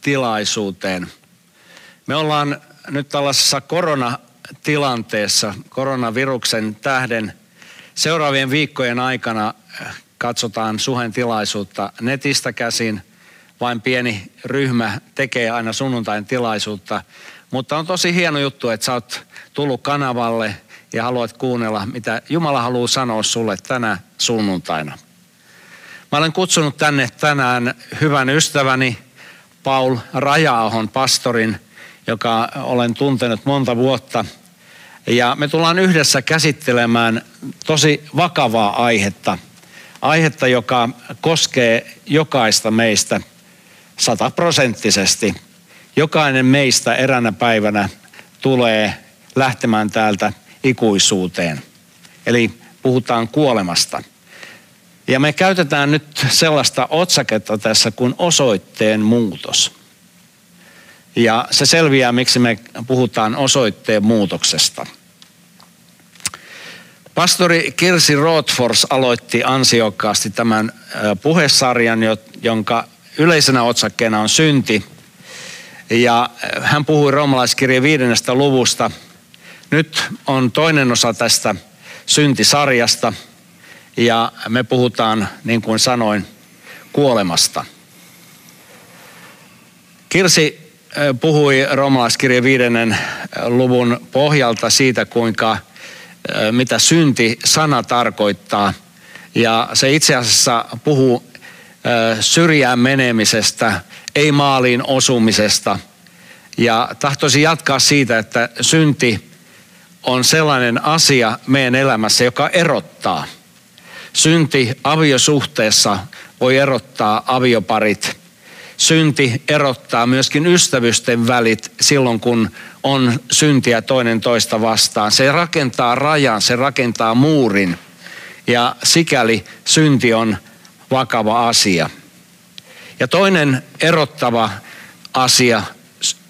sunnuntai-tilaisuuteen. Me ollaan nyt tällaisessa koronatilanteessa, koronaviruksen tähden. Seuraavien viikkojen aikana katsotaan Suhen tilaisuutta netistä käsin. Vain pieni ryhmä tekee aina sunnuntain tilaisuutta. Mutta on tosi hieno juttu, että sä oot tullut kanavalle ja haluat kuunnella, mitä Jumala haluaa sanoa sulle tänä sunnuntaina. Mä olen kutsunut tänne tänään hyvän ystäväni Paul Rajaahon pastorin, joka olen tuntenut monta vuotta. Ja me tullaan yhdessä käsittelemään tosi vakavaa aihetta. Aihetta, joka koskee jokaista meistä sataprosenttisesti. Jokainen meistä eränä päivänä tulee lähtemään täältä ikuisuuteen. Eli puhutaan kuolemasta. Ja me käytetään nyt sellaista otsaketta tässä kuin osoitteen muutos. Ja se selviää, miksi me puhutaan osoitteen muutoksesta. Pastori Kirsi Rothfors aloitti ansiokkaasti tämän puhesarjan, jonka yleisenä otsakkeena on synti. Ja hän puhui roomalaiskirjan viidennestä luvusta. Nyt on toinen osa tästä syntisarjasta – ja me puhutaan, niin kuin sanoin, kuolemasta. Kirsi puhui romalaiskirjan viidennen luvun pohjalta siitä, kuinka mitä synti sana tarkoittaa. Ja se itse asiassa puhuu syrjään menemisestä, ei maaliin osumisesta. Ja tahtoisin jatkaa siitä, että synti on sellainen asia meidän elämässä, joka erottaa – Synti aviosuhteessa voi erottaa avioparit. Synti erottaa myöskin ystävysten välit silloin, kun on syntiä toinen toista vastaan. Se rakentaa rajan, se rakentaa muurin. Ja sikäli synti on vakava asia. Ja toinen erottava asia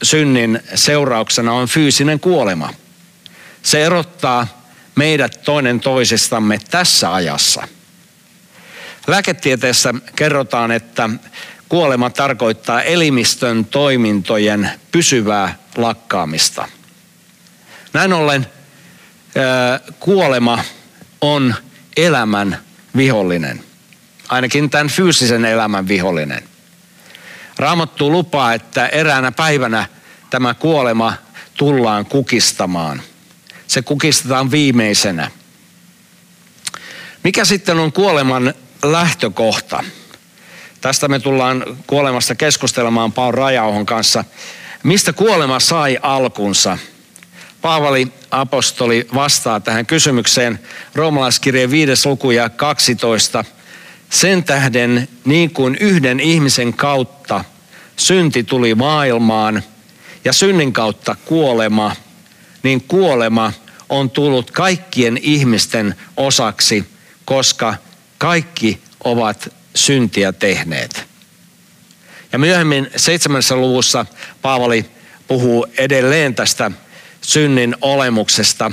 synnin seurauksena on fyysinen kuolema. Se erottaa meidät toinen toisistamme tässä ajassa. Lääketieteessä kerrotaan, että kuolema tarkoittaa elimistön toimintojen pysyvää lakkaamista. Näin ollen kuolema on elämän vihollinen, ainakin tämän fyysisen elämän vihollinen. Raamattu lupaa, että eräänä päivänä tämä kuolema tullaan kukistamaan – se kukistetaan viimeisenä. Mikä sitten on kuoleman lähtökohta? Tästä me tullaan kuolemasta keskustelemaan Paul Rajauhon kanssa. Mistä kuolema sai alkunsa? Paavali apostoli vastaa tähän kysymykseen roomalaiskirjeen 5. luku ja 12. Sen tähden niin kuin yhden ihmisen kautta synti tuli maailmaan ja synnin kautta kuolema – niin kuolema on tullut kaikkien ihmisten osaksi, koska kaikki ovat syntiä tehneet. Ja myöhemmin seitsemännessä luvussa Paavali puhuu edelleen tästä synnin olemuksesta.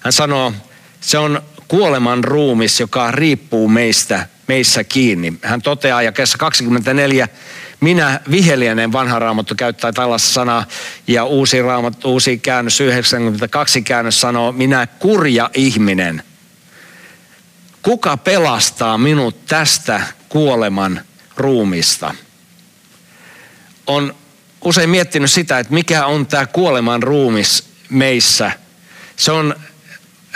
Hän sanoo, se on kuoleman ruumis, joka riippuu meistä, meissä kiinni. Hän toteaa ja 24, minä viheliäinen vanha raamattu käyttää tällaista sanaa ja uusi, raamattu, uusi käännös 92 käännös sanoo minä kurja ihminen. Kuka pelastaa minut tästä kuoleman ruumista? On usein miettinyt sitä, että mikä on tämä kuoleman ruumis meissä. Se on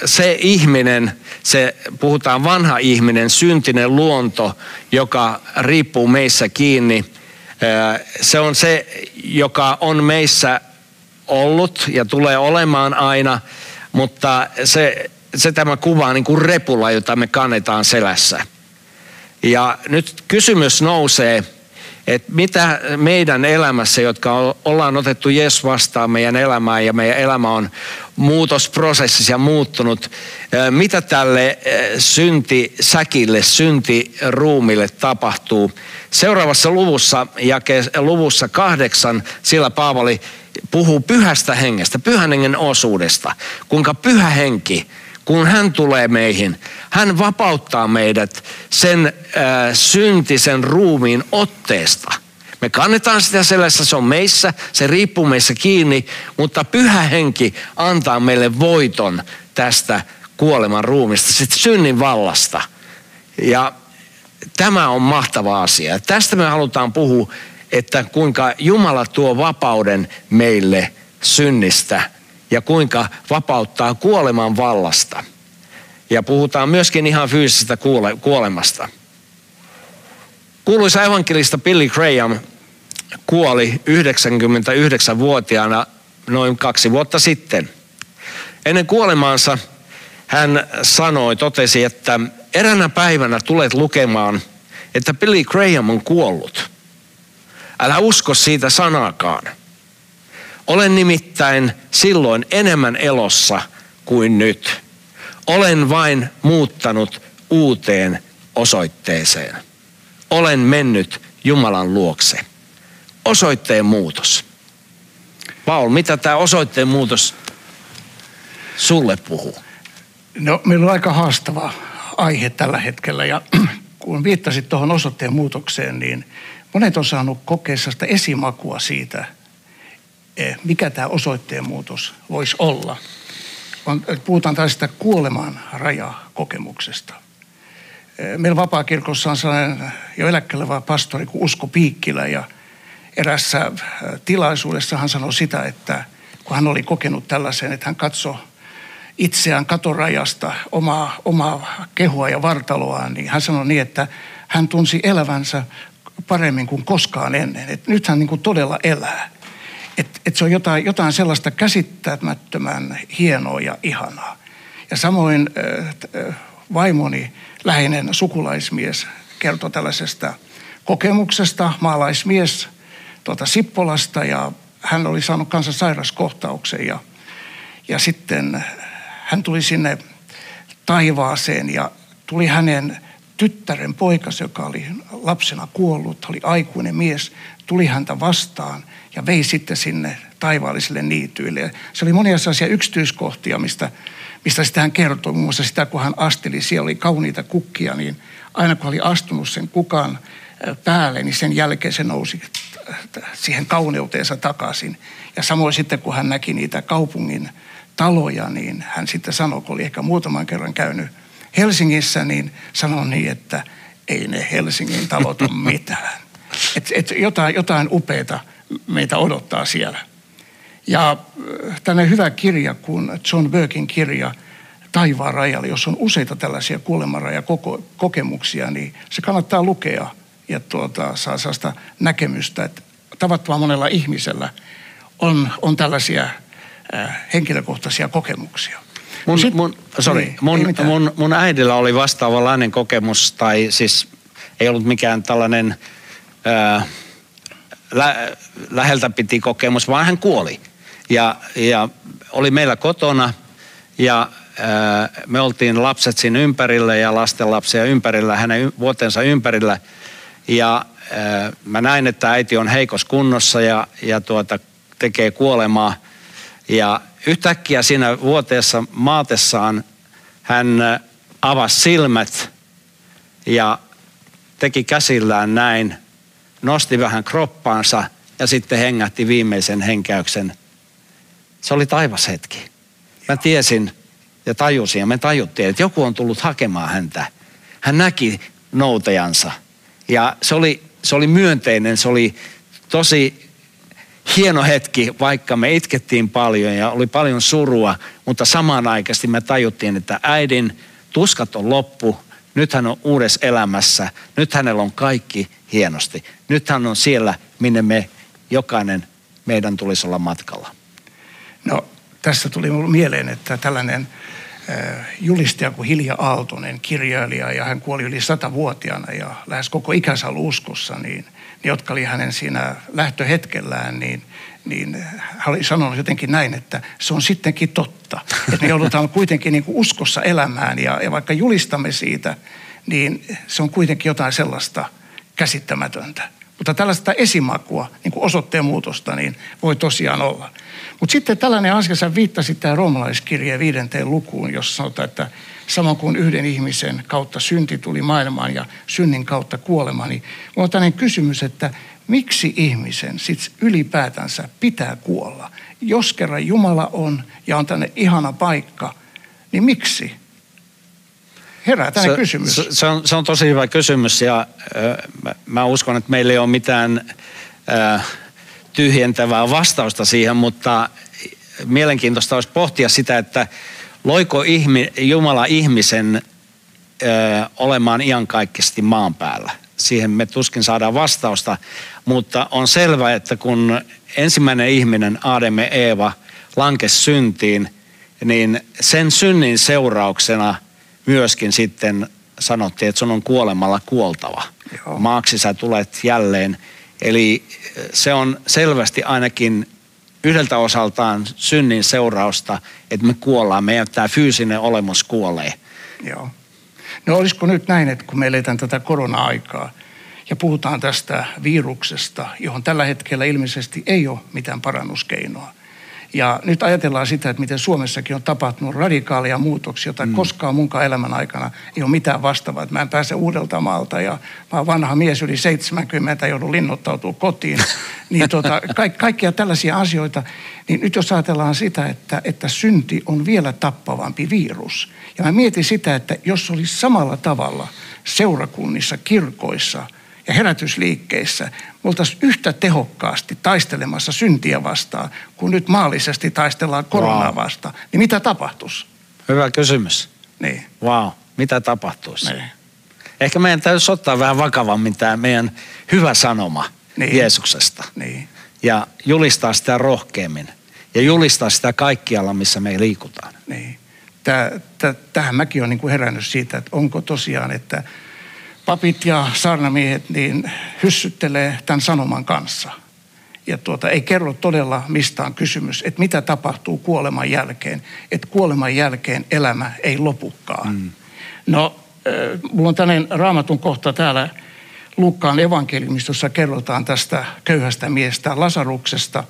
se ihminen, se puhutaan vanha ihminen, syntinen luonto, joka riippuu meissä kiinni – se on se, joka on meissä ollut ja tulee olemaan aina, mutta se, se tämä kuvaa niin kuin repulla, jota me kannetaan selässä. Ja nyt kysymys nousee, että mitä meidän elämässä, jotka ollaan otettu Jeesus vastaan meidän elämään ja meidän elämä on muutosprosessissa ja muuttunut, mitä tälle syntisäkille, syntiruumille tapahtuu. Seuraavassa luvussa, jake, luvussa kahdeksan, sillä Paavali puhuu pyhästä hengestä, pyhän hengen osuudesta, kuinka pyhä henki, kun hän tulee meihin, hän vapauttaa meidät sen äh, syntisen ruumiin otteesta. Me kannetaan sitä sellaisessa, se on meissä, se riippuu meissä kiinni, mutta pyhä henki antaa meille voiton tästä kuoleman ruumista, sitten synnin vallasta. Ja tämä on mahtava asia. Tästä me halutaan puhua, että kuinka Jumala tuo vapauden meille synnistä ja kuinka vapauttaa kuoleman vallasta. Ja puhutaan myöskin ihan fyysisestä kuole- kuolemasta. Kuuluisa evankelista Billy Graham kuoli 99-vuotiaana noin kaksi vuotta sitten. Ennen kuolemaansa hän sanoi, totesi, että eränä päivänä tulet lukemaan, että Billy Graham on kuollut. Älä usko siitä sanaakaan. Olen nimittäin silloin enemmän elossa kuin nyt. Olen vain muuttanut uuteen osoitteeseen. Olen mennyt Jumalan luokse. Osoitteen muutos. Paul, mitä tämä osoitteen muutos sulle puhuu? No, meillä on aika haastava aihe tällä hetkellä ja kun viittasit tuohon osoitteen muutokseen, niin monet on saanut kokea sitä esimakua siitä, mikä tämä osoitteen muutos voisi olla. Puhutaan tästä kuoleman rajakokemuksesta. Eh, meillä vapaakirkossa on sellainen jo eläkkeellä pastori kuin Usko Piikkilä ja erässä eh, tilaisuudessa hän sanoi sitä, että kun hän oli kokenut tällaisen, että hän katsoi itseään katorajasta, omaa, omaa kehua ja vartaloaan, niin hän sanoi niin, että hän tunsi elävänsä paremmin kuin koskaan ennen. Et nyt hän niin kuin todella elää. Et, et se on jotain, jotain sellaista käsittämättömän hienoa ja ihanaa. Ja samoin vaimoni, läheinen sukulaismies, kertoi tällaisesta kokemuksesta, maalaismies tuota Sippolasta ja hän oli saanut kanssa sairaskohtauksen ja, ja sitten hän tuli sinne taivaaseen ja tuli hänen tyttären poikas, joka oli lapsena kuollut, oli aikuinen mies, tuli häntä vastaan ja vei sitten sinne taivaallisille niityille. Se oli monia sellaisia yksityiskohtia, mistä, mistä sitä hän kertoi. Muun muassa sitä, kun hän asteli, siellä oli kauniita kukkia, niin aina kun oli astunut sen kukan päälle, niin sen jälkeen se nousi siihen kauneuteensa takaisin. Ja samoin sitten, kun hän näki niitä kaupungin taloja, niin hän sitten sanoi, kun oli ehkä muutaman kerran käynyt Helsingissä, niin sanoi niin, että ei ne Helsingin talot ole mitään. Et, et jotain, jotain upeata meitä odottaa siellä. Ja äh, tänne hyvä kirja, kun John Burkin kirja Taivaan rajalla, jos on useita tällaisia kuolemanrajakokemuksia, niin se kannattaa lukea ja tuota, saa sellaista näkemystä, että tavattoman monella ihmisellä on, on tällaisia äh, henkilökohtaisia kokemuksia. Mun, sit, mun, sorry, niin, mun, mun, mun äidillä oli vastaavanlainen kokemus, tai siis ei ollut mikään tällainen ää, lä, läheltä piti kokemus, vaan hän kuoli. Ja, ja oli meillä kotona ja ää, me oltiin lapset siinä ympärillä ja lastenlapsia ympärillä, hänen vuotensa ympärillä. Ja ää, mä näin, että äiti on heikos kunnossa ja, ja tuota, tekee kuolemaa. Ja yhtäkkiä siinä vuoteessa maatessaan hän avasi silmät ja teki käsillään näin, nosti vähän kroppaansa ja sitten hengähti viimeisen henkäyksen. Se oli taivashetki. Mä tiesin ja tajusin ja me tajuttiin, että joku on tullut hakemaan häntä. Hän näki noutajansa ja se oli, se oli myönteinen, se oli tosi hieno hetki, vaikka me itkettiin paljon ja oli paljon surua, mutta samanaikaisesti me tajuttiin, että äidin tuskat on loppu, nyt hän on uudessa elämässä, nyt hänellä on kaikki hienosti. Nyt hän on siellä, minne me jokainen meidän tulisi olla matkalla. No tässä tuli minulle mieleen, että tällainen julistaja kuin Hilja Aaltonen, kirjailija, ja hän kuoli yli satavuotiaana ja lähes koko ikänsä ollut uskossa, niin, niin jotka oli hänen siinä lähtöhetkellään, niin, niin hän oli sanonut jotenkin näin, että se on sittenkin totta. Että me joudutaan kuitenkin niin kuin uskossa elämään ja, ja vaikka julistamme siitä, niin se on kuitenkin jotain sellaista käsittämätöntä. Mutta tällaista esimakua, niin kuin osoitteen muutosta, niin voi tosiaan olla. Mutta sitten tällainen asia, sä viittasit tämä roomalaiskirje viidenteen lukuun, jossa sanotaan, että samoin kuin yhden ihmisen kautta synti tuli maailmaan ja synnin kautta kuolema, niin on tällainen kysymys, että miksi ihmisen sit ylipäätänsä pitää kuolla? Jos kerran Jumala on ja on tänne ihana paikka, niin miksi? Herää tänne se, kysymys. Se, se, on, se on tosi hyvä kysymys ja äh, mä, mä uskon, että meillä ei ole mitään äh, tyhjentävää vastausta siihen, mutta mielenkiintoista olisi pohtia sitä, että loiko ihmi, Jumala ihmisen ö, olemaan iankaikkisesti maan päällä. Siihen me tuskin saadaan vastausta, mutta on selvää, että kun ensimmäinen ihminen, Aadem ja Eeva, lankesi syntiin, niin sen synnin seurauksena myöskin sitten sanottiin, että sun on kuolemalla kuoltava. Joo. Maaksi sä tulet jälleen. Eli se on selvästi ainakin yhdeltä osaltaan synnin seurausta, että me kuollaan, meidän tämä fyysinen olemus kuolee. Joo. No olisiko nyt näin, että kun me eletään tätä korona-aikaa ja puhutaan tästä viruksesta, johon tällä hetkellä ilmeisesti ei ole mitään parannuskeinoa, ja nyt ajatellaan sitä, että miten Suomessakin on tapahtunut radikaalia muutoksia, joita mm. koskaan munkaan elämän aikana ei ole mitään vastaavaa. Että mä en pääse uudelta maalta ja mä oon vanha mies yli 70, joudun linnoittautua kotiin. niin tota, ka- kaikkia tällaisia asioita. Niin nyt jos ajatellaan sitä, että, että synti on vielä tappavampi virus. Ja mä mietin sitä, että jos olisi samalla tavalla seurakunnissa, kirkoissa – ja herätysliikkeissä me oltaisiin yhtä tehokkaasti taistelemassa syntiä vastaan, kun nyt maallisesti taistellaan koronaa wow. vastaan, niin mitä tapahtuisi? Hyvä kysymys. Niin. Wow. Mitä tapahtuisi? Niin. Ehkä meidän täytyisi ottaa vähän vakavammin tämä meidän hyvä sanoma niin. Jeesuksesta. Niin. Ja julistaa sitä rohkeammin. Ja julistaa sitä kaikkialla, missä me liikutaan. Niin. tähän mäkin olen niin herännyt siitä, että onko tosiaan, että papit ja saarnamiehet niin hyssyttelee tämän sanoman kanssa. Ja tuota, ei kerro todella mistä on kysymys, että mitä tapahtuu kuoleman jälkeen. Että kuoleman jälkeen elämä ei lopukaan. Mm. No, mulla on tällainen raamatun kohta täällä Lukkaan evankeliumista, jossa kerrotaan tästä köyhästä miestä Lasaruksesta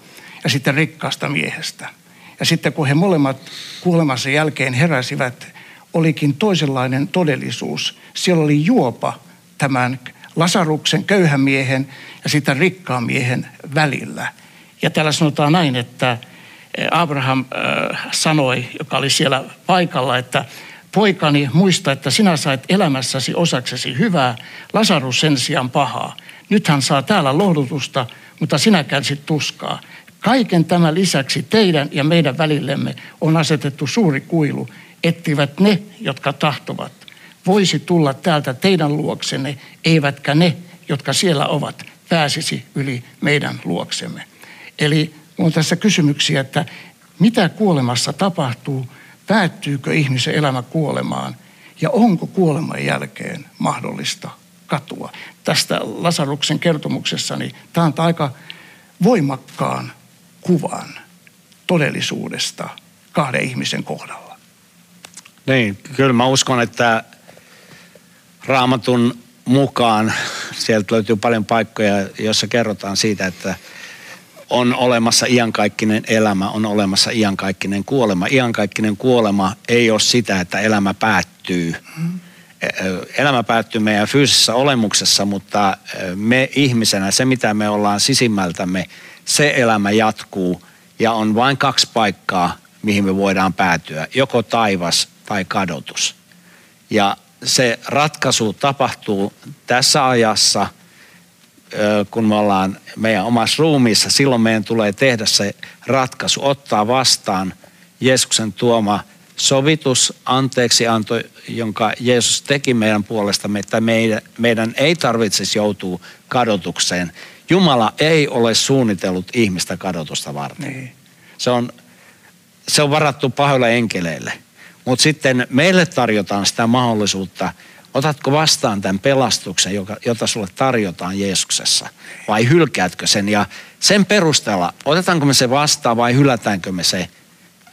ja sitten rikkaasta miehestä. Ja sitten kun he molemmat kuolemansa jälkeen heräsivät, olikin toisenlainen todellisuus. Siellä oli juopa tämän Lasaruksen köyhän miehen ja sitten rikkaan miehen välillä. Ja täällä sanotaan näin, että eh, Abraham äh, sanoi, joka oli siellä paikalla, että poikani muista, että sinä sait elämässäsi osaksesi hyvää, Lasarus sen sijaan pahaa. Nyt hän saa täällä lohdutusta, mutta sinä kärsit tuskaa. Kaiken tämän lisäksi teidän ja meidän välillemme on asetettu suuri kuilu, ettivät ne, jotka tahtovat voisi tulla täältä teidän luoksenne, eivätkä ne, jotka siellä ovat, pääsisi yli meidän luoksemme. Eli on tässä kysymyksiä, että mitä kuolemassa tapahtuu, päättyykö ihmisen elämä kuolemaan ja onko kuoleman jälkeen mahdollista katua. Tästä Lasaruksen kertomuksessa niin tämä on aika voimakkaan kuvan todellisuudesta kahden ihmisen kohdalla. Niin, kyllä mä uskon, että raamatun mukaan sieltä löytyy paljon paikkoja, joissa kerrotaan siitä, että on olemassa iankaikkinen elämä, on olemassa iankaikkinen kuolema. Iankaikkinen kuolema ei ole sitä, että elämä päättyy. Elämä päättyy meidän fyysisessä olemuksessa, mutta me ihmisenä, se mitä me ollaan sisimmältämme, se elämä jatkuu ja on vain kaksi paikkaa, mihin me voidaan päätyä. Joko taivas tai kadotus. Ja se ratkaisu tapahtuu tässä ajassa, kun me ollaan meidän omassa ruumiissa, silloin meidän tulee tehdä se ratkaisu, ottaa vastaan Jeesuksen tuoma sovitus, anteeksianto, jonka Jeesus teki meidän puolestamme, että meidän, meidän ei tarvitsisi joutua kadotukseen. Jumala ei ole suunnitellut ihmistä kadotusta varten. Niin. Se, on, se on varattu pahoille enkeleille. Mutta sitten meille tarjotaan sitä mahdollisuutta, otatko vastaan tämän pelastuksen, joka, jota sulle tarjotaan Jeesuksessa, vai hylkäätkö sen? Ja sen perusteella, otetaanko me se vastaan vai hylätäänkö me se,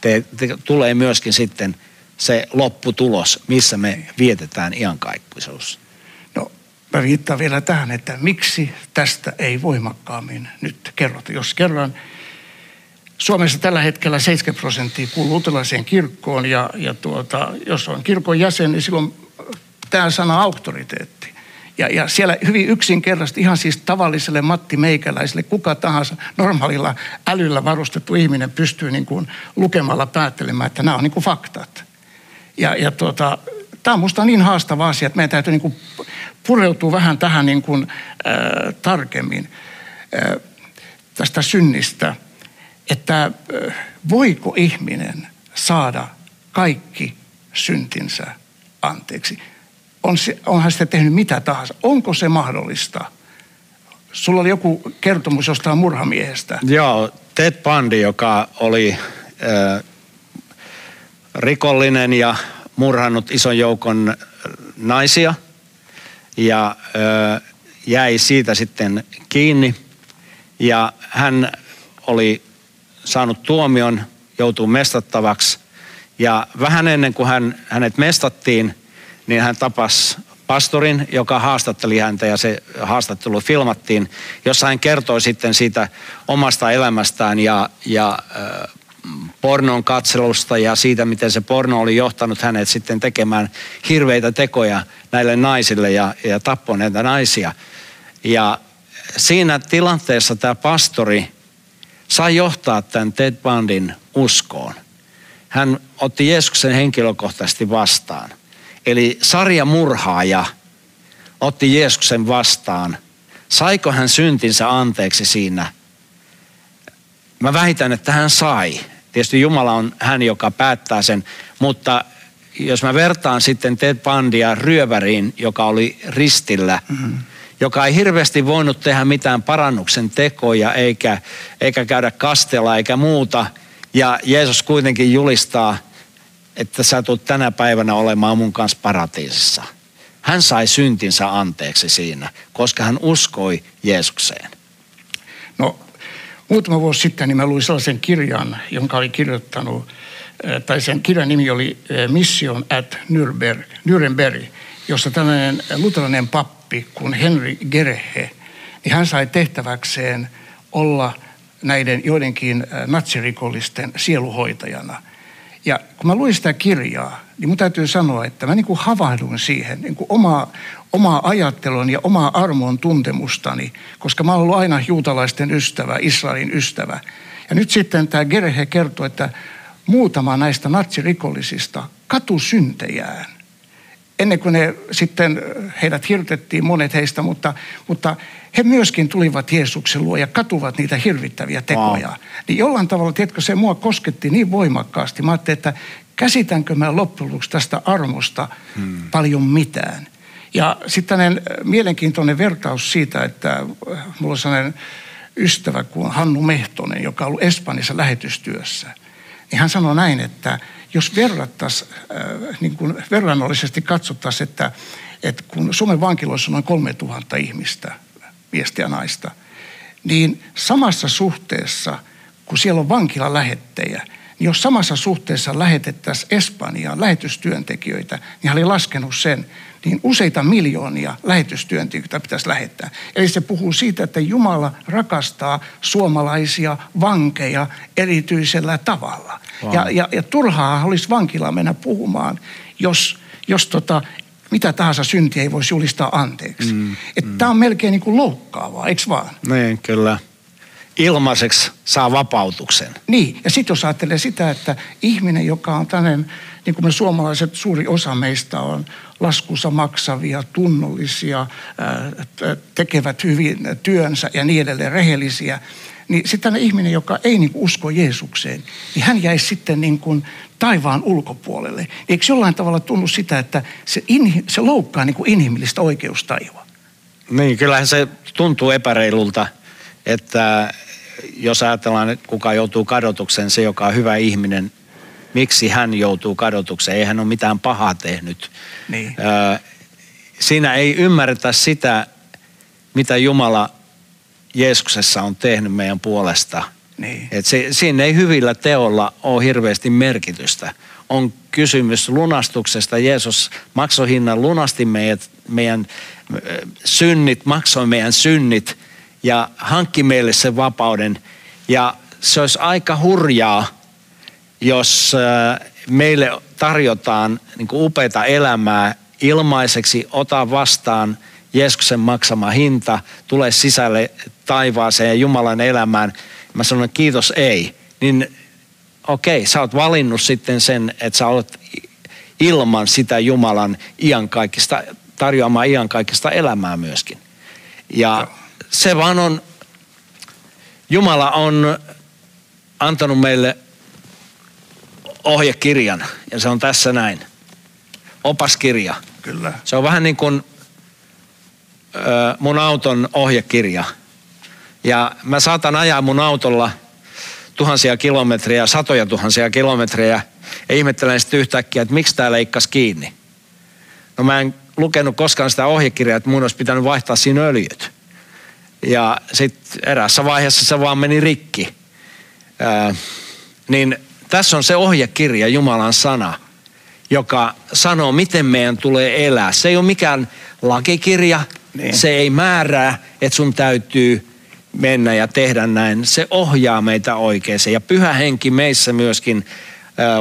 te, te, tulee myöskin sitten se lopputulos, missä me vietetään iankaikkisuus. No, mä viittaan vielä tähän, että miksi tästä ei voimakkaammin nyt kerrota. Jos kerran Suomessa tällä hetkellä 70 prosenttia kuuluu luterilaiseen kirkkoon ja, ja tuota, jos on kirkon jäsen, niin silloin tämä sana auktoriteetti. Ja, ja siellä hyvin yksinkertaisesti, ihan siis tavalliselle Matti Meikäläiselle, kuka tahansa normaalilla älyllä varustettu ihminen pystyy niin kuin lukemalla päättelemään, että nämä on niin kuin faktat. Ja, ja tuota, tämä on minusta niin haastava asia, että meidän täytyy niin kuin pureutua vähän tähän niin kuin, äh, tarkemmin äh, tästä synnistä – että voiko ihminen saada kaikki syntinsä anteeksi. On se, onhan sitten tehnyt mitä tahansa. Onko se mahdollista? Sulla oli joku kertomus jostain murhamiehestä. Joo, Ted Bundy, joka oli äh, rikollinen ja murhannut ison joukon naisia ja äh, jäi siitä sitten kiinni. Ja hän oli saanut tuomion, joutuu mestattavaksi. Ja vähän ennen kuin hän, hänet mestattiin, niin hän tapasi pastorin, joka haastatteli häntä ja se haastattelu filmattiin, jossa hän kertoi sitten siitä omasta elämästään ja, ja äh, pornon katselusta ja siitä, miten se porno oli johtanut hänet sitten tekemään hirveitä tekoja näille naisille ja, ja tappoi näitä naisia. Ja siinä tilanteessa tämä pastori sai johtaa tämän Ted Bundin uskoon. Hän otti Jeesuksen henkilökohtaisesti vastaan. Eli sarjamurhaaja otti Jeesuksen vastaan. Saiko hän syntinsä anteeksi siinä? Mä väitän, että hän sai. Tietysti Jumala on hän, joka päättää sen, mutta jos mä vertaan sitten Ted Bundia ryöväriin, joka oli ristillä, mm-hmm joka ei hirveästi voinut tehdä mitään parannuksen tekoja eikä, eikä käydä kastella eikä muuta. Ja Jeesus kuitenkin julistaa, että sä tulet tänä päivänä olemaan mun kanssa paratiisissa. Hän sai syntinsä anteeksi siinä, koska hän uskoi Jeesukseen. No, muutama vuosi sitten niin mä luin sellaisen kirjan, jonka oli kirjoittanut, eh, tai sen kirjan nimi oli eh, Mission at Nürnberg, Nürnberg jossa tällainen luterilainen pappi pappi kuin Henry Gerehe, niin hän sai tehtäväkseen olla näiden joidenkin natsirikollisten sieluhoitajana. Ja kun mä luin sitä kirjaa, niin mun täytyy sanoa, että mä niin kuin havahduin siihen niin kuin omaa, omaa ajattelun ja omaa armon tuntemustani, koska mä oon ollut aina juutalaisten ystävä, Israelin ystävä. Ja nyt sitten tämä Gerehe kertoo, että muutama näistä natsirikollisista katusyntejään ennen kuin ne sitten heidät hirtettiin, monet heistä, mutta, mutta he myöskin tulivat Jeesuksen luo ja katuvat niitä hirvittäviä tekoja. Wow. Niin jollain tavalla, tiedätkö, se mua kosketti niin voimakkaasti. Mä ajattelin, että käsitänkö mä loppujen lopuksi tästä armosta hmm. paljon mitään. Ja sitten mielenkiintoinen vertaus siitä, että mulla on sellainen ystävä kuin Hannu Mehtonen, joka on ollut Espanjassa lähetystyössä. Niin hän sanoi näin, että jos verrattaisiin, äh, niin verrannollisesti katsottaisiin, että, että kun Suomen vankiloissa on noin 3000 ihmistä, miestä ja naista, niin samassa suhteessa, kun siellä on vankila lähettejä, niin jos samassa suhteessa lähetettäisiin Espanjaan lähetystyöntekijöitä, niin hän oli laskenut sen, niin useita miljoonia lähetystyöntekijöitä pitäisi lähettää. Eli se puhuu siitä, että Jumala rakastaa suomalaisia vankeja erityisellä tavalla. Wow. Ja, ja, ja turhaa olisi vankilaa mennä puhumaan, jos, jos tota, mitä tahansa syntiä ei voisi julistaa anteeksi. Mm, mm. Tämä on melkein niin kuin loukkaavaa, eikö vaan? Niin, kyllä. Ilmaiseksi saa vapautuksen. Niin, ja sitten jos ajattelee sitä, että ihminen, joka on tämmöinen, niin kuin me suomalaiset, suuri osa meistä on laskussa maksavia, tunnollisia, tekevät hyvin työnsä ja niin edelleen, rehellisiä, niin sitten ihminen, joka ei niin usko Jeesukseen, niin hän jäisi sitten niin kuin taivaan ulkopuolelle. Eikö jollain tavalla tunnu sitä, että se, in, se loukkaa niin kuin inhimillistä oikeustajua? Niin, kyllähän se tuntuu epäreilulta, että jos ajatellaan, että kuka joutuu kadotukseen, se joka on hyvä ihminen, miksi hän joutuu kadotukseen. Ei hän ole mitään pahaa tehnyt. Niin. Ö, siinä ei ymmärretä sitä, mitä Jumala Jeesuksessa on tehnyt meidän puolesta. Niin. Et se, siinä ei hyvillä teolla ole hirveästi merkitystä. On kysymys lunastuksesta. Jeesus maksoi hinnan, lunasti meidät, meidän synnit, maksoi meidän synnit ja hankki meille sen vapauden. Ja se olisi aika hurjaa, jos ö, meille tarjotaan niin upeita elämää ilmaiseksi, ota vastaan Jeesuksen maksama hinta, tule sisälle taivaaseen ja Jumalan elämään. Mä sanon kiitos ei. Niin okei, sä oot valinnut sitten sen, että sä olet ilman sitä Jumalan iankaikkista, tarjoamaa iankaikkista elämää myöskin. Ja se vaan on, Jumala on antanut meille ohjekirjan ja se on tässä näin. Opaskirja. Kyllä. Se on vähän niin kuin ö, mun auton ohjekirja. Ja mä saatan ajaa mun autolla tuhansia kilometrejä, satoja tuhansia kilometrejä ja ihmettelen sitten yhtäkkiä, että miksi tämä leikkasi kiinni. No mä en lukenut koskaan sitä ohjekirjaa, että mun olisi pitänyt vaihtaa siinä öljyt. Ja sitten erässä vaiheessa se vaan meni rikki. Ää, niin tässä on se ohjekirja, Jumalan sana, joka sanoo, miten meidän tulee elää. Se ei ole mikään lakikirja, Niin. se ei määrää, että sun täytyy mennä ja tehdä näin. Se ohjaa meitä oikeaan. Ja pyhä henki meissä myöskin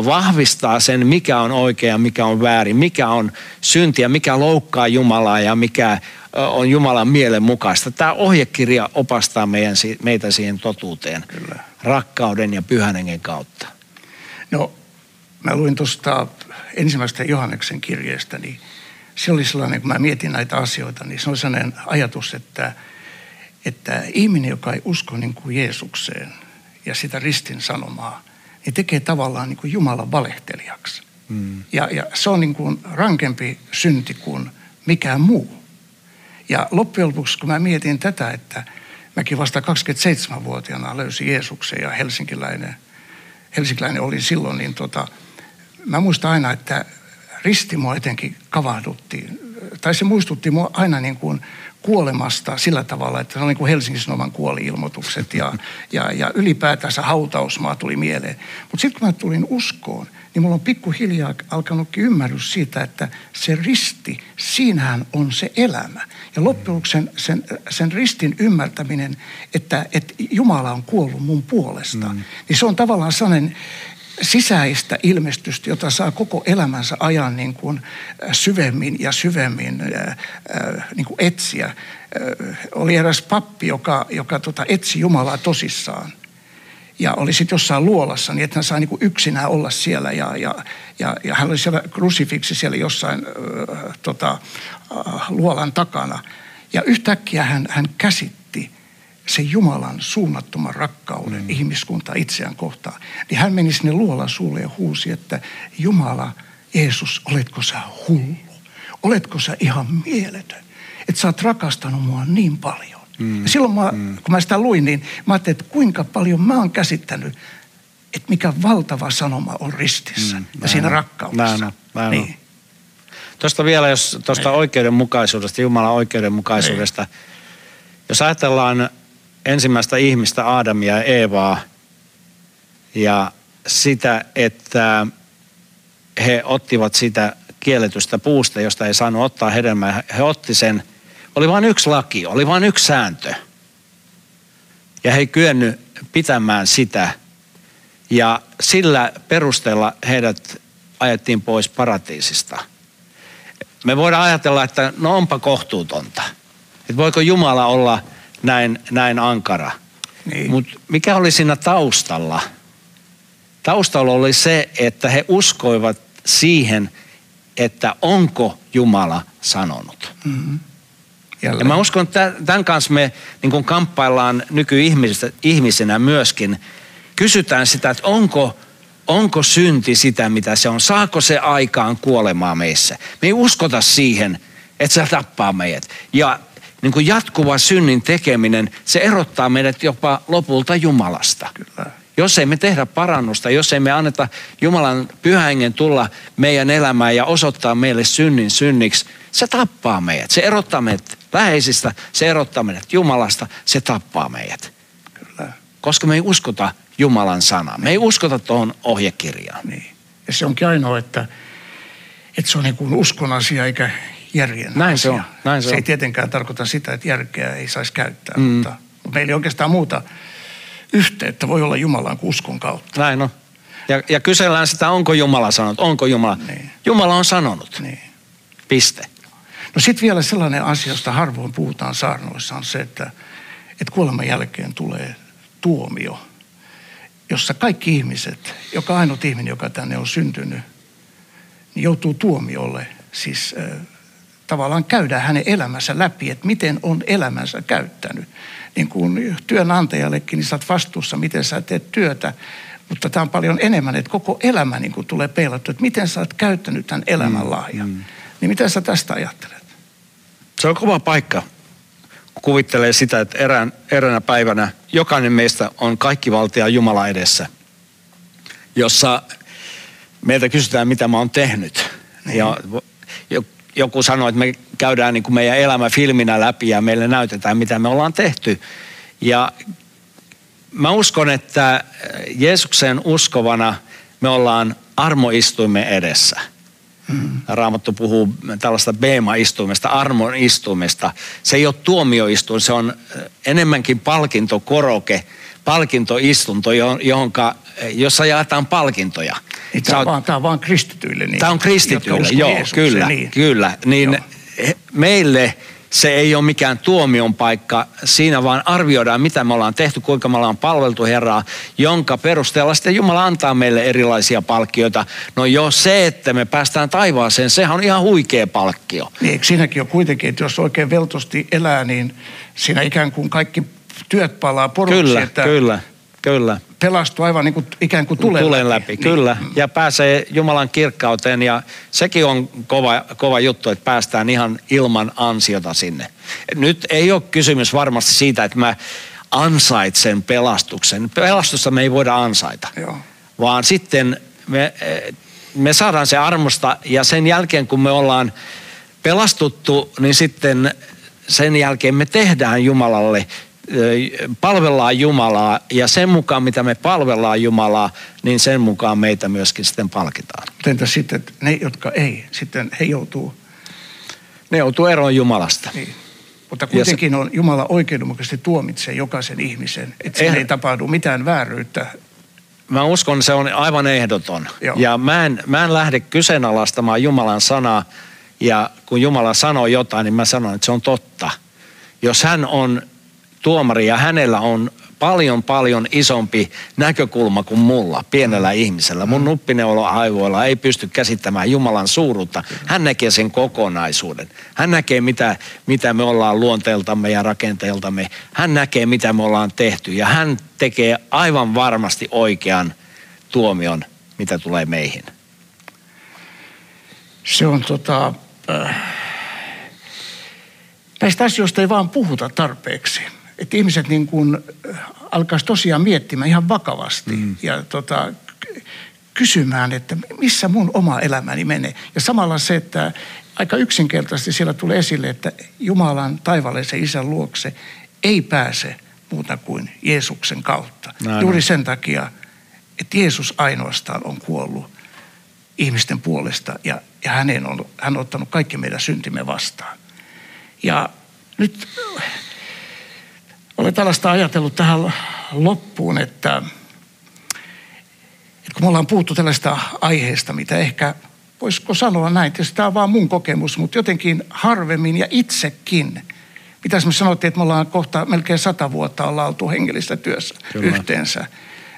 vahvistaa sen, mikä on oikea ja mikä on väärin, mikä on syntiä, mikä loukkaa Jumalaa ja mikä on Jumalan mielen mukaista. Tämä ohjekirja opastaa meidän, meitä siihen totuuteen Kyllä. rakkauden ja pyhän hengen kautta. No, mä luin tuosta ensimmäistä Johanneksen kirjeestä, niin se oli sellainen, kun mä mietin näitä asioita, niin se oli sellainen ajatus, että, että ihminen, joka ei usko niin kuin Jeesukseen ja sitä ristin sanomaa, niin tekee tavallaan niin kuin Jumalan valehtelijaksi. Mm. Ja, ja se on niin kuin rankempi synti kuin mikään muu. Ja loppujen lopuksi, kun mä mietin tätä, että mäkin vasta 27-vuotiaana löysin Jeesuksen ja helsinkiläinen, helsinkiläinen oli silloin, niin tota, mä muistan aina, että risti mua etenkin kavahdutti. Tai se muistutti mua aina niin kuin kuolemasta sillä tavalla, että se on niin kuin Helsingin Sanoman kuoli-ilmoitukset ja, ja, ja ylipäätänsä hautausmaa tuli mieleen. Mutta sitten kun mä tulin uskoon, niin mulla on pikkuhiljaa alkanutkin ymmärrys siitä, että se risti, siinähän on se elämä. Ja loppujen sen, sen, sen ristin ymmärtäminen, että, että Jumala on kuollut mun puolesta, mm. niin se on tavallaan sellainen sisäistä ilmestystä, jota saa koko elämänsä ajan niin kuin äh, syvemmin ja syvemmin äh, äh, niin kuin etsiä. Oli eräs pappi, joka, joka tota, etsi Jumalaa tosissaan ja oli sitten jossain luolassa, niin että hän sai niinku yksinään olla siellä ja, ja, ja, ja hän oli siellä krusifiksi siellä jossain äh, tota, äh, luolan takana. Ja yhtäkkiä hän, hän käsitti sen Jumalan suunnattoman rakkauden mm. ihmiskuntaa itseään kohtaan. Niin hän meni sinne luolan suulle ja huusi, että Jumala, Jeesus, oletko sä hullu? Oletko sä ihan mieletön? Että sä oot rakastanut mua niin paljon. Mm. Ja silloin mä, mm. kun mä sitä luin, niin mä ajattelin, että kuinka paljon mä oon käsittänyt, että mikä valtava sanoma on ristissä mm, ja siinä on. rakkaudessa. Näin on, näin on. niin. Tuosta vielä, jos tuosta oikeudenmukaisuudesta, Jumalan oikeudenmukaisuudesta. Jos ajatellaan ensimmäistä ihmistä, Aadamia ja Eevaa, ja sitä, että he ottivat sitä kielletystä puusta, josta ei saanut ottaa hedelmää. He otti sen, oli vain yksi laki, oli vain yksi sääntö. Ja he ei kyennyt pitämään sitä. Ja sillä perusteella heidät ajettiin pois paratiisista. Me voidaan ajatella, että no onpa kohtuutonta. Että voiko Jumala olla näin, näin ankara. Niin. Mutta mikä oli siinä taustalla? Taustalla oli se, että he uskoivat siihen, että onko Jumala sanonut. Mm-hmm. Ja mä uskon, että tämän kanssa me niin kuin kamppaillaan nykyihmisenä myöskin. Kysytään sitä, että onko, onko synti sitä, mitä se on. Saako se aikaan kuolemaa meissä? Me ei uskota siihen, että se tappaa meidät. Ja niin kuin jatkuva synnin tekeminen, se erottaa meidät jopa lopulta Jumalasta. Kyllä. Jos ei me tehdä parannusta, jos ei me anneta Jumalan pyhängen tulla meidän elämään ja osoittaa meille synnin synniksi, se tappaa meidät. Se erottaa meidät läheisistä, se erottaa meidät Jumalasta, se tappaa meidät. Kyllä. Koska me ei uskota Jumalan sanaa. Me ei uskota tuohon ohjekirjaan. Niin. Ja se onkin ainoa, että, että se on niin kuin uskon asia eikä järjen Näin asia. se on, näin se se ei on. tietenkään tarkoita sitä, että järkeä ei saisi käyttää, mm. mutta, meillä ei oikeastaan muuta yhteyttä voi olla Jumalaan kuin uskon kautta. Näin on. Ja, ja kysellään sitä, onko Jumala sanonut, onko Jumala. Niin. Jumala on sanonut. Niin. Piste. No sitten vielä sellainen asia, josta harvoin puhutaan saarnoissa, on se, että, että kuoleman jälkeen tulee tuomio, jossa kaikki ihmiset, joka ainut ihminen, joka tänne on syntynyt, niin joutuu tuomiolle. Siis äh, tavallaan käydään hänen elämänsä läpi, että miten on elämänsä käyttänyt. Niin kuin työnantajallekin, niin sä oot vastuussa, miten sä teet työtä. Mutta tämä on paljon enemmän, että koko elämä niin kuin tulee peilattu, että miten sä oot käyttänyt tämän elämänlahjan. Mm, mm. Niin mitä sä tästä ajattelet? Se on kova paikka. kun Kuvittelee sitä, että erään, eräänä päivänä jokainen meistä on kaikki valtia Jumala edessä, jossa meiltä kysytään, mitä mä oon tehnyt. Ja jo- joku sanoi, että me käydään niin kuin meidän elämä filminä läpi ja meille näytetään, mitä me ollaan tehty. Ja mä uskon, että Jeesuksen uskovana me ollaan armoistuimen edessä. Raamattu puhuu tällaista Beema-istuimesta, armon istuimesta. Se ei ole tuomioistuin, se on enemmänkin palkintokoroke, palkintoistunto, johon, jossa jaetaan palkintoja. Niin tämä, on vaan, tämä on vaan kristityille. Niin, Tämä on kristityille, joo, Jeesukseen, kyllä, niin. kyllä. Niin Joo. meille se ei ole mikään tuomion paikka, siinä vaan arvioidaan, mitä me ollaan tehty, kuinka me ollaan palveltu Herraa, jonka perusteella sitten Jumala antaa meille erilaisia palkkioita. No jo se, että me päästään taivaaseen, sehän on ihan huikea palkkio. Niin, eikö siinäkin ole kuitenkin, että jos oikein veltosti elää, niin siinä ikään kuin kaikki työt palaa poroksi, Kyllä, että kyllä, kyllä. pelastuu aivan niin kuin, ikään kuin tulen, Tulen läpi, Niin. kyllä. Ja pääsee Jumalan kirkkauteen ja sekin on kova, kova juttu, että päästään ihan ilman ansiota sinne. Nyt ei ole kysymys varmasti siitä, että mä ansaitsen pelastuksen. Pelastusta me ei voida ansaita, Joo. vaan sitten me, me saadaan se armosta ja sen jälkeen kun me ollaan pelastuttu, niin sitten sen jälkeen me tehdään Jumalalle palvellaan Jumalaa ja sen mukaan, mitä me palvellaan Jumalaa, niin sen mukaan meitä myöskin sitten palkitaan. Entä sitten että ne, jotka ei, sitten he joutuu. Ne joutuu eroon Jumalasta. Niin. Mutta kuitenkin on Jumala oikeudenmukaisesti tuomitsee jokaisen ihmisen, että siinä Eh- ei tapahdu mitään vääryyttä. Mä uskon, se on aivan ehdoton. Joo. Ja mä en, mä en lähde kyseenalaistamaan Jumalan sanaa. Ja kun Jumala sanoo jotain, niin mä sanon, että se on totta. Jos hän on tuomari ja hänellä on paljon paljon isompi näkökulma kuin mulla, pienellä ihmisellä. Mun nuppineulo aivoilla ei pysty käsittämään Jumalan suuruutta. Hän näkee sen kokonaisuuden. Hän näkee, mitä, mitä me ollaan luonteeltamme ja rakenteeltamme. Hän näkee, mitä me ollaan tehty. Ja hän tekee aivan varmasti oikean tuomion, mitä tulee meihin. Se on tota, äh, näistä asioista ei vaan puhuta tarpeeksi. Että ihmiset niin kuin äh, alkaisi tosiaan miettimään ihan vakavasti mm. ja tota, ky- kysymään, että missä mun oma elämäni menee. Ja samalla se, että aika yksinkertaisesti siellä tulee esille, että Jumalan taivaallisen isän luokse ei pääse muuta kuin Jeesuksen kautta. Näin Juuri sen takia, että Jeesus ainoastaan on kuollut ihmisten puolesta ja, ja hänen on, hän on ottanut kaikki meidän syntimme vastaan. Ja nyt olen tällaista ajatellut tähän loppuun, että, että kun me ollaan puhuttu tällaista aiheesta, mitä ehkä, voisiko sanoa näin, tietysti tämä on vaan mun kokemus, mutta jotenkin harvemmin ja itsekin, mitä me sanottiin, että me ollaan kohta melkein sata vuotta ollaan oltu hengellistä työssä Kyllä. yhteensä.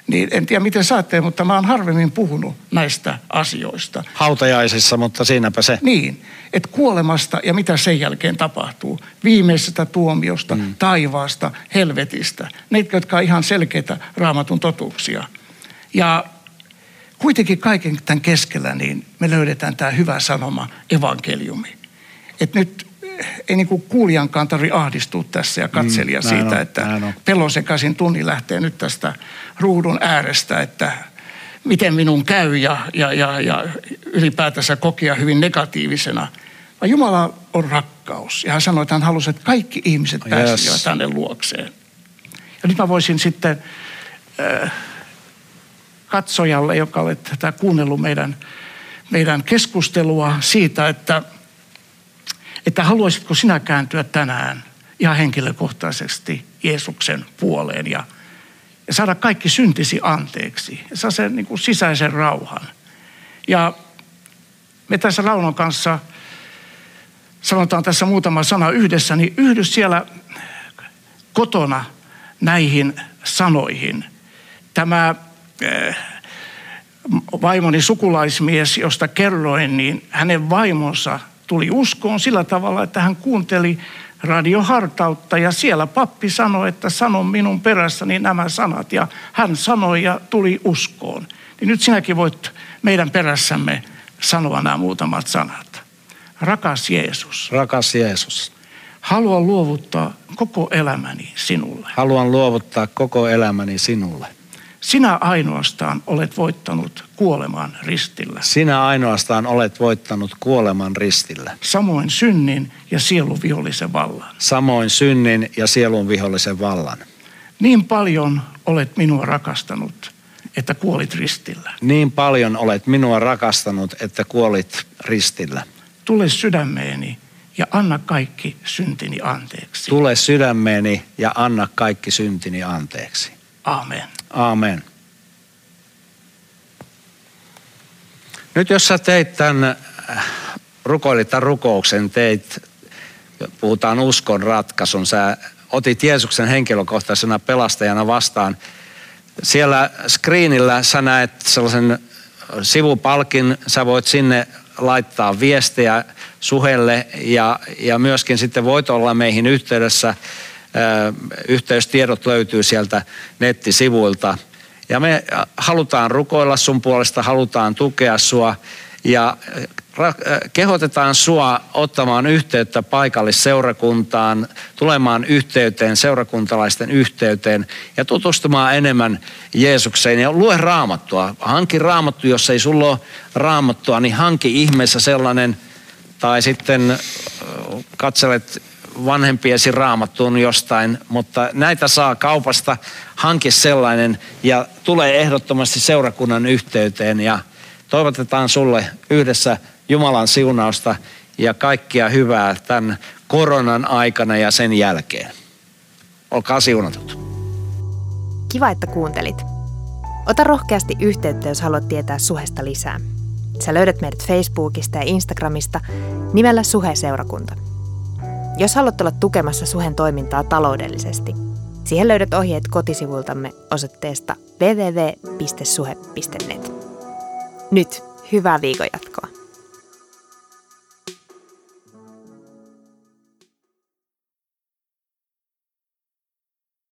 Niin en tiedä miten saatte, mutta mä oon harvemmin puhunut näistä asioista. Hautajaisissa, mutta siinäpä se. Niin, että kuolemasta ja mitä sen jälkeen tapahtuu. Viimeisestä tuomiosta, mm. taivaasta, helvetistä. Ne, jotka on ihan selkeitä raamatun totuuksia. Ja kuitenkin kaiken tämän keskellä niin me löydetään tämä hyvä sanoma, evankeliumi. Että nyt ei niin kuin kuulijankaan tarvitse ahdistua tässä ja katselija mm, siitä, on, että pelosekaisin tunni lähtee nyt tästä ruudun äärestä, että miten minun käy ja, ja, ja, ja ylipäätänsä kokea hyvin negatiivisena. Vaan Jumala on rakkaus. Ja hän sanoi, että hän halusi, että kaikki ihmiset pääsisivät yes. tänne luokseen. Ja nyt mä voisin sitten äh, katsojalle, joka olet tätä kuunnellut meidän, meidän keskustelua siitä, että, että haluaisitko sinä kääntyä tänään ihan henkilökohtaisesti Jeesuksen puoleen ja, ja saada kaikki syntisi anteeksi. Ja saa sen niin kuin sisäisen rauhan. Ja me tässä Raunon kanssa sanotaan tässä muutama sana yhdessä, niin yhdy siellä kotona näihin sanoihin. Tämä Eh, vaimoni sukulaismies, josta kerroin, niin hänen vaimonsa tuli uskoon sillä tavalla, että hän kuunteli radiohartautta ja siellä pappi sanoi, että sano minun perässäni nämä sanat ja hän sanoi ja tuli uskoon. Niin nyt sinäkin voit meidän perässämme sanoa nämä muutamat sanat. Rakas Jeesus. Rakas Jeesus. Haluan luovuttaa koko elämäni sinulle. Haluan luovuttaa koko elämäni sinulle. Sinä ainoastaan olet voittanut kuoleman ristillä. Sinä ainoastaan olet voittanut kuoleman ristillä. Samoin synnin ja sielun vihollisen vallan. Samoin synnin ja sielun vihollisen vallan. Niin paljon olet minua rakastanut, että kuolit ristillä. Niin paljon olet minua rakastanut, että kuolit ristillä. Tule sydämeeni ja anna kaikki syntini anteeksi. Tule sydämeeni ja anna kaikki syntini anteeksi. Amen. Amen. Nyt jos sä teit tämän, rukoilit tämän rukouksen, teit, puhutaan uskon ratkaisun, sä otit Jeesuksen henkilökohtaisena pelastajana vastaan. Siellä screenillä sä näet sellaisen sivupalkin, sä voit sinne laittaa viestejä suhelle ja, ja myöskin sitten voit olla meihin yhteydessä yhteystiedot löytyy sieltä nettisivuilta. Ja me halutaan rukoilla sun puolesta, halutaan tukea sua ja kehotetaan sua ottamaan yhteyttä paikallisseurakuntaan, tulemaan yhteyteen, seurakuntalaisten yhteyteen ja tutustumaan enemmän Jeesukseen. Ja lue raamattua. Hanki raamattu, jos ei sulla ole raamattua, niin hanki ihmeessä sellainen, tai sitten katselet vanhempiesi raamattuun jostain, mutta näitä saa kaupasta, hanki sellainen ja tulee ehdottomasti seurakunnan yhteyteen ja toivotetaan sulle yhdessä Jumalan siunausta ja kaikkia hyvää tämän koronan aikana ja sen jälkeen. Olkaa siunatut. Kiva, että kuuntelit. Ota rohkeasti yhteyttä, jos haluat tietää suhesta lisää. Sä löydät meidät Facebookista ja Instagramista nimellä Suhe-seurakunta. Jos haluat olla tukemassa Suhen toimintaa taloudellisesti, siihen löydät ohjeet kotisivultamme osoitteesta www.suhe.net. Nyt hyvää viikonjatkoa.